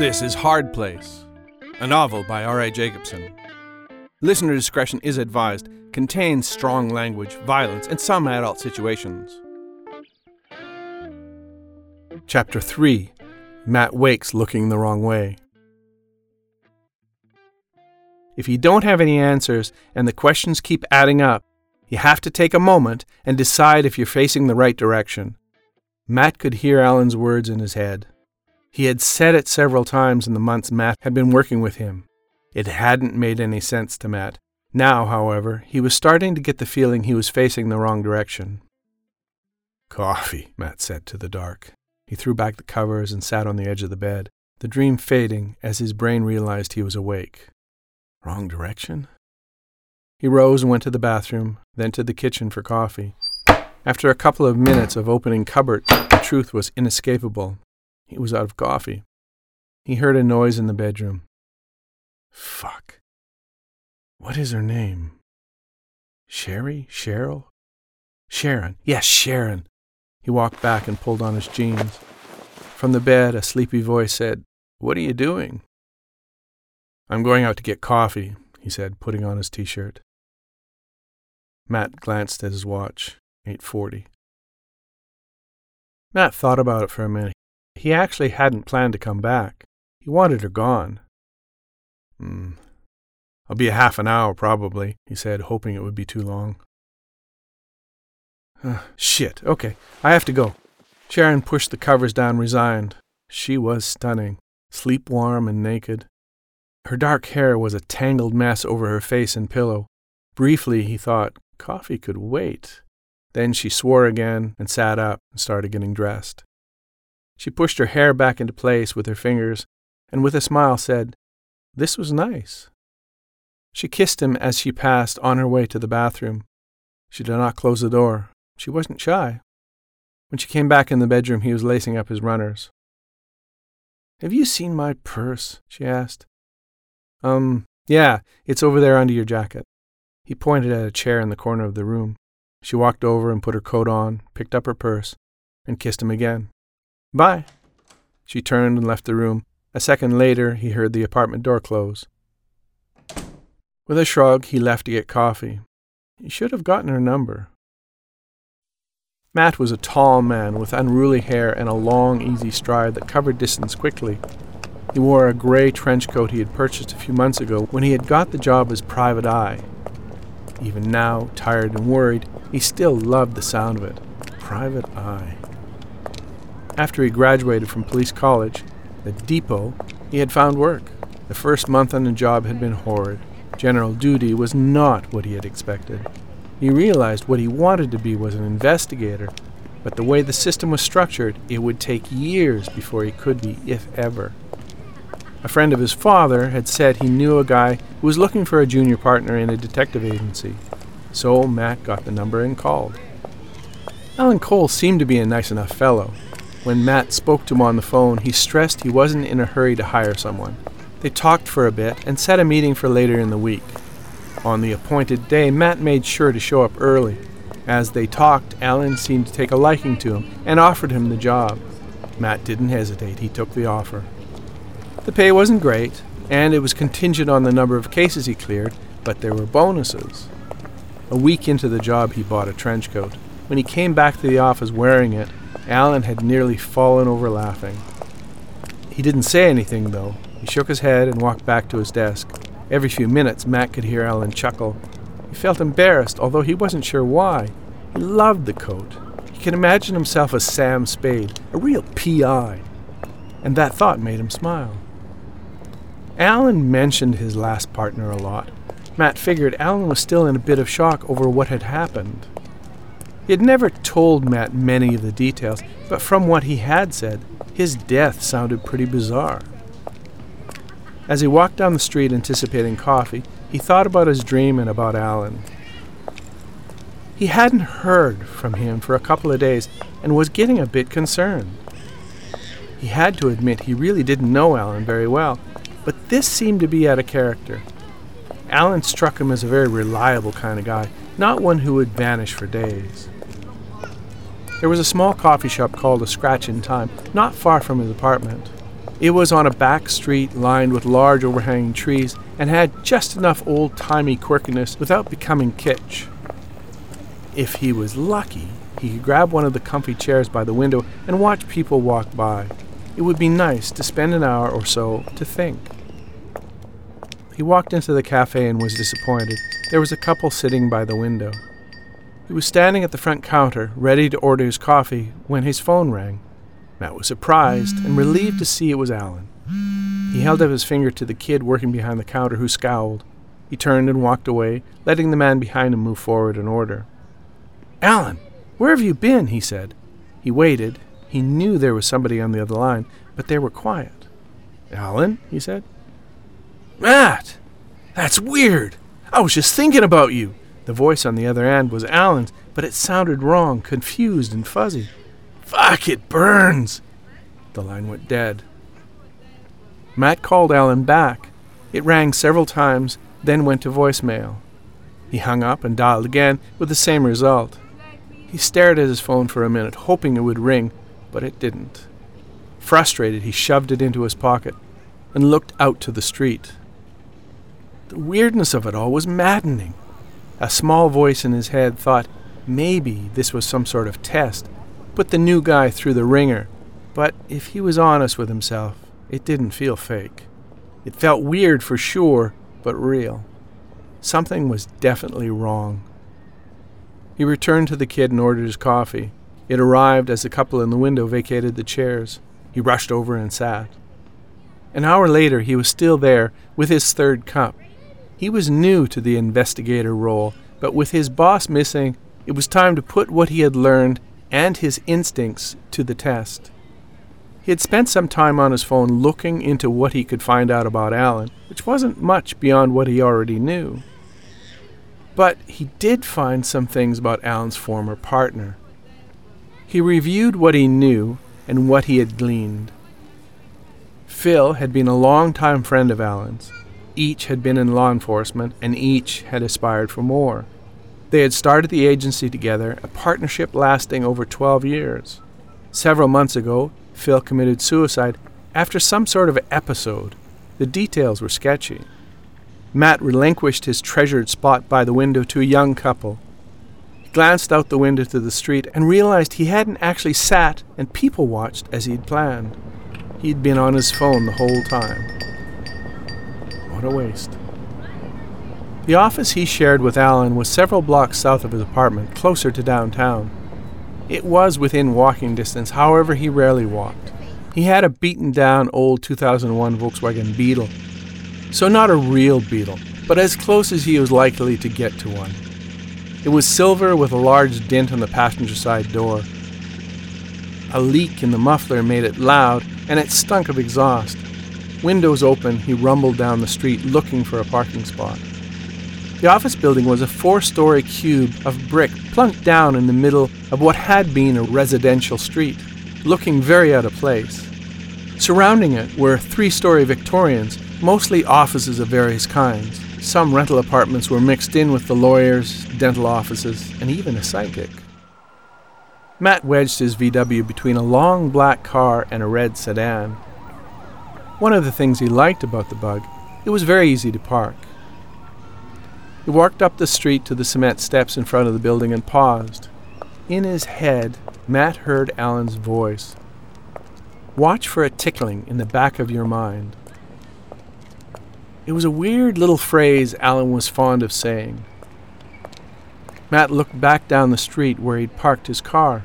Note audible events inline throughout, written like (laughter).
This is Hard Place, a novel by R.A. Jacobson. Listener discretion is advised, contains strong language, violence, and some adult situations. Chapter 3 Matt wakes looking the wrong way. If you don't have any answers and the questions keep adding up, you have to take a moment and decide if you're facing the right direction. Matt could hear Alan's words in his head. He had said it several times in the months Matt had been working with him. It hadn't made any sense to Matt. Now, however, he was starting to get the feeling he was facing the wrong direction. Coffee, Matt said to the dark. He threw back the covers and sat on the edge of the bed, the dream fading as his brain realized he was awake. Wrong direction? He rose and went to the bathroom, then to the kitchen for coffee. After a couple of minutes of opening cupboards, the truth was inescapable. He was out of coffee. He heard a noise in the bedroom. Fuck. What is her name? Sherry? Cheryl? Sharon. Yes, Sharon. He walked back and pulled on his jeans. From the bed, a sleepy voice said, What are you doing? I'm going out to get coffee, he said, putting on his t shirt. Matt glanced at his watch. 8:40. Matt thought about it for a minute. He actually hadn't planned to come back. He wanted her gone. Hmm. I'll be a half an hour, probably, he said, hoping it would be too long. Uh, (sighs) shit, okay, I have to go. Sharon pushed the covers down, resigned. She was stunning, sleep warm and naked. Her dark hair was a tangled mess over her face and pillow. Briefly, he thought, coffee could wait. Then she swore again and sat up and started getting dressed. She pushed her hair back into place with her fingers and with a smile said, This was nice. She kissed him as she passed on her way to the bathroom. She did not close the door. She wasn't shy. When she came back in the bedroom, he was lacing up his runners. Have you seen my purse? she asked. Um, yeah, it's over there under your jacket. He pointed at a chair in the corner of the room. She walked over and put her coat on, picked up her purse, and kissed him again. Bye. She turned and left the room. A second later, he heard the apartment door close. With a shrug, he left to get coffee. He should have gotten her number. Matt was a tall man with unruly hair and a long, easy stride that covered distance quickly. He wore a gray trench coat he had purchased a few months ago when he had got the job as private eye. Even now, tired and worried, he still loved the sound of it. Private eye. After he graduated from police college, at Depot, he had found work. The first month on the job had been horrid. General duty was not what he had expected. He realized what he wanted to be was an investigator, but the way the system was structured, it would take years before he could be, if ever. A friend of his father had said he knew a guy who was looking for a junior partner in a detective agency. So Matt got the number and called. Alan Cole seemed to be a nice enough fellow. When Matt spoke to him on the phone, he stressed he wasn't in a hurry to hire someone. They talked for a bit and set a meeting for later in the week. On the appointed day, Matt made sure to show up early. As they talked, Alan seemed to take a liking to him and offered him the job. Matt didn't hesitate, he took the offer. The pay wasn't great, and it was contingent on the number of cases he cleared, but there were bonuses. A week into the job, he bought a trench coat. When he came back to the office wearing it, Alan had nearly fallen over laughing. He didn't say anything, though. He shook his head and walked back to his desk. Every few minutes, Matt could hear Alan chuckle. He felt embarrassed, although he wasn't sure why. He loved the coat. He could imagine himself as Sam Spade, a real PI. And that thought made him smile. Alan mentioned his last partner a lot. Matt figured Alan was still in a bit of shock over what had happened. He had never told Matt many of the details, but from what he had said, his death sounded pretty bizarre. As he walked down the street anticipating coffee, he thought about his dream and about Alan. He hadn't heard from him for a couple of days and was getting a bit concerned. He had to admit he really didn't know Alan very well, but this seemed to be out of character. Alan struck him as a very reliable kind of guy, not one who would vanish for days. There was a small coffee shop called a Scratch in Time, not far from his apartment. It was on a back street lined with large overhanging trees and had just enough old timey quirkiness without becoming kitsch. If he was lucky, he could grab one of the comfy chairs by the window and watch people walk by. It would be nice to spend an hour or so to think. He walked into the cafe and was disappointed. There was a couple sitting by the window. He was standing at the front counter, ready to order his coffee, when his phone rang. Matt was surprised and relieved to see it was Alan. He held up his finger to the kid working behind the counter, who scowled. He turned and walked away, letting the man behind him move forward and order. Alan, where have you been? he said. He waited. He knew there was somebody on the other line, but they were quiet. Alan, he said. Matt! That's weird! I was just thinking about you! The voice on the other end was Alan's, but it sounded wrong, confused, and fuzzy. Fuck, it burns! The line went dead. Matt called Alan back. It rang several times, then went to voicemail. He hung up and dialed again with the same result. He stared at his phone for a minute, hoping it would ring, but it didn't. Frustrated, he shoved it into his pocket and looked out to the street. The weirdness of it all was maddening. A small voice in his head thought maybe this was some sort of test put the new guy through the ringer, but if he was honest with himself, it didn't feel fake. It felt weird for sure, but real. Something was definitely wrong. He returned to the kid and ordered his coffee. It arrived as the couple in the window vacated the chairs. He rushed over and sat. An hour later, he was still there with his third cup. He was new to the investigator role, but with his boss missing, it was time to put what he had learned and his instincts to the test. He had spent some time on his phone looking into what he could find out about Alan, which wasn't much beyond what he already knew. But he did find some things about Alan's former partner. He reviewed what he knew and what he had gleaned. Phil had been a long-time friend of Alan's. Each had been in law enforcement, and each had aspired for more. They had started the agency together, a partnership lasting over 12 years. Several months ago, Phil committed suicide after some sort of episode. The details were sketchy. Matt relinquished his treasured spot by the window to a young couple. He glanced out the window to the street and realized he hadn't actually sat and people watched as he'd planned. He'd been on his phone the whole time. What a waste. The office he shared with Alan was several blocks south of his apartment, closer to downtown. It was within walking distance, however, he rarely walked. He had a beaten down old 2001 Volkswagen Beetle. So, not a real Beetle, but as close as he was likely to get to one. It was silver with a large dent on the passenger side door. A leak in the muffler made it loud, and it stunk of exhaust. Windows open, he rumbled down the street looking for a parking spot. The office building was a four story cube of brick plunked down in the middle of what had been a residential street, looking very out of place. Surrounding it were three story Victorians, mostly offices of various kinds. Some rental apartments were mixed in with the lawyers, dental offices, and even a psychic. Matt wedged his VW between a long black car and a red sedan. One of the things he liked about the bug, it was very easy to park. He walked up the street to the cement steps in front of the building and paused. In his head, Matt heard Alan's voice. Watch for a tickling in the back of your mind. It was a weird little phrase Alan was fond of saying. Matt looked back down the street where he'd parked his car.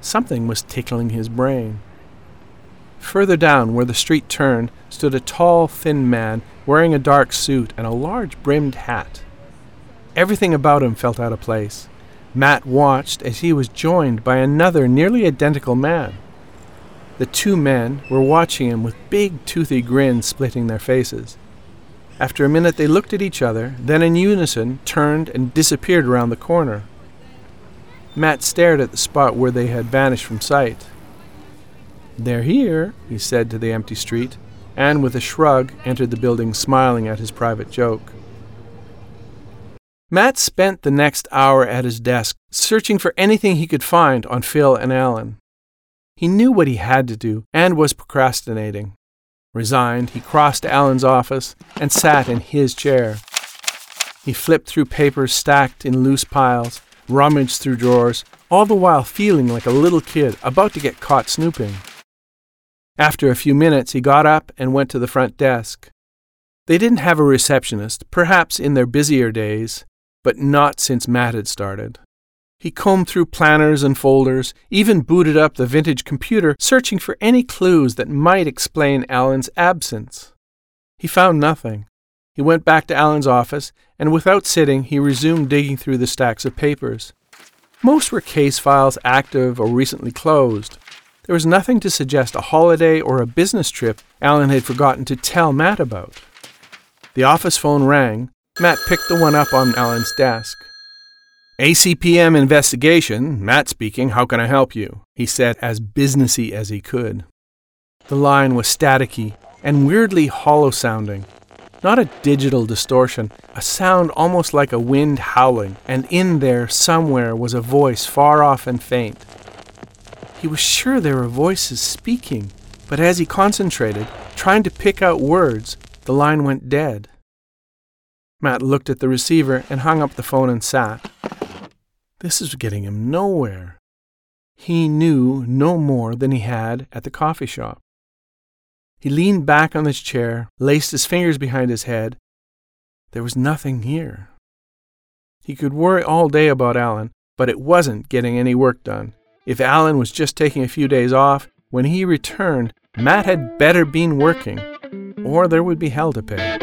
Something was tickling his brain. Further down, where the street turned, stood a tall, thin man wearing a dark suit and a large brimmed hat. Everything about him felt out of place. Matt watched as he was joined by another nearly identical man. The two men were watching him with big, toothy grins splitting their faces. After a minute, they looked at each other, then in unison turned and disappeared around the corner. Matt stared at the spot where they had vanished from sight. They're here, he said to the empty street, and with a shrug entered the building smiling at his private joke. Matt spent the next hour at his desk searching for anything he could find on Phil and Alan. He knew what he had to do and was procrastinating. Resigned, he crossed Alan's office and sat in his chair. He flipped through papers stacked in loose piles, rummaged through drawers, all the while feeling like a little kid about to get caught snooping. After a few minutes, he got up and went to the front desk. They didn't have a receptionist, perhaps in their busier days, but not since Matt had started. He combed through planners and folders, even booted up the vintage computer, searching for any clues that might explain Alan's absence. He found nothing. He went back to Alan's office, and without sitting, he resumed digging through the stacks of papers. Most were case files active or recently closed. There was nothing to suggest a holiday or a business trip Alan had forgotten to tell Matt about. The office phone rang. Matt picked the one up on Alan's desk. ACPM investigation. Matt speaking. How can I help you? He said, as businessy as he could. The line was staticky and weirdly hollow sounding. Not a digital distortion, a sound almost like a wind howling, and in there somewhere was a voice far off and faint. He was sure there were voices speaking, but as he concentrated, trying to pick out words, the line went dead. Matt looked at the receiver and hung up the phone and sat. This was getting him nowhere. He knew no more than he had at the coffee shop. He leaned back on his chair, laced his fingers behind his head. There was nothing here. He could worry all day about Alan, but it wasn't getting any work done. If Alan was just taking a few days off, when he returned, Matt had better been working, or there would be hell to pay.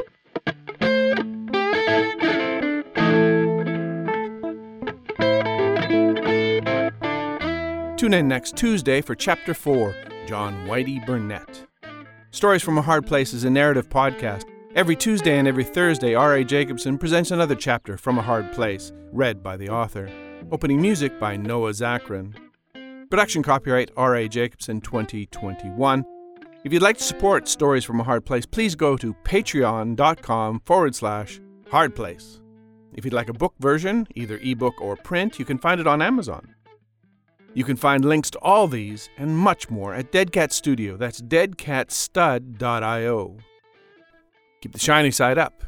Tune in next Tuesday for Chapter 4 John Whitey Burnett. Stories from a Hard Place is a narrative podcast. Every Tuesday and every Thursday, R.A. Jacobson presents another chapter from A Hard Place, read by the author. Opening music by Noah Zachrin. Mm-hmm. Production copyright R.A. Jacobson 2021. If you'd like to support Stories from a Hard Place, please go to patreon.com forward slash hardplace. If you'd like a book version, either ebook or print, you can find it on Amazon. You can find links to all these and much more at Dead Cat Studio. That's deadcatstud.io. Keep the shiny side up.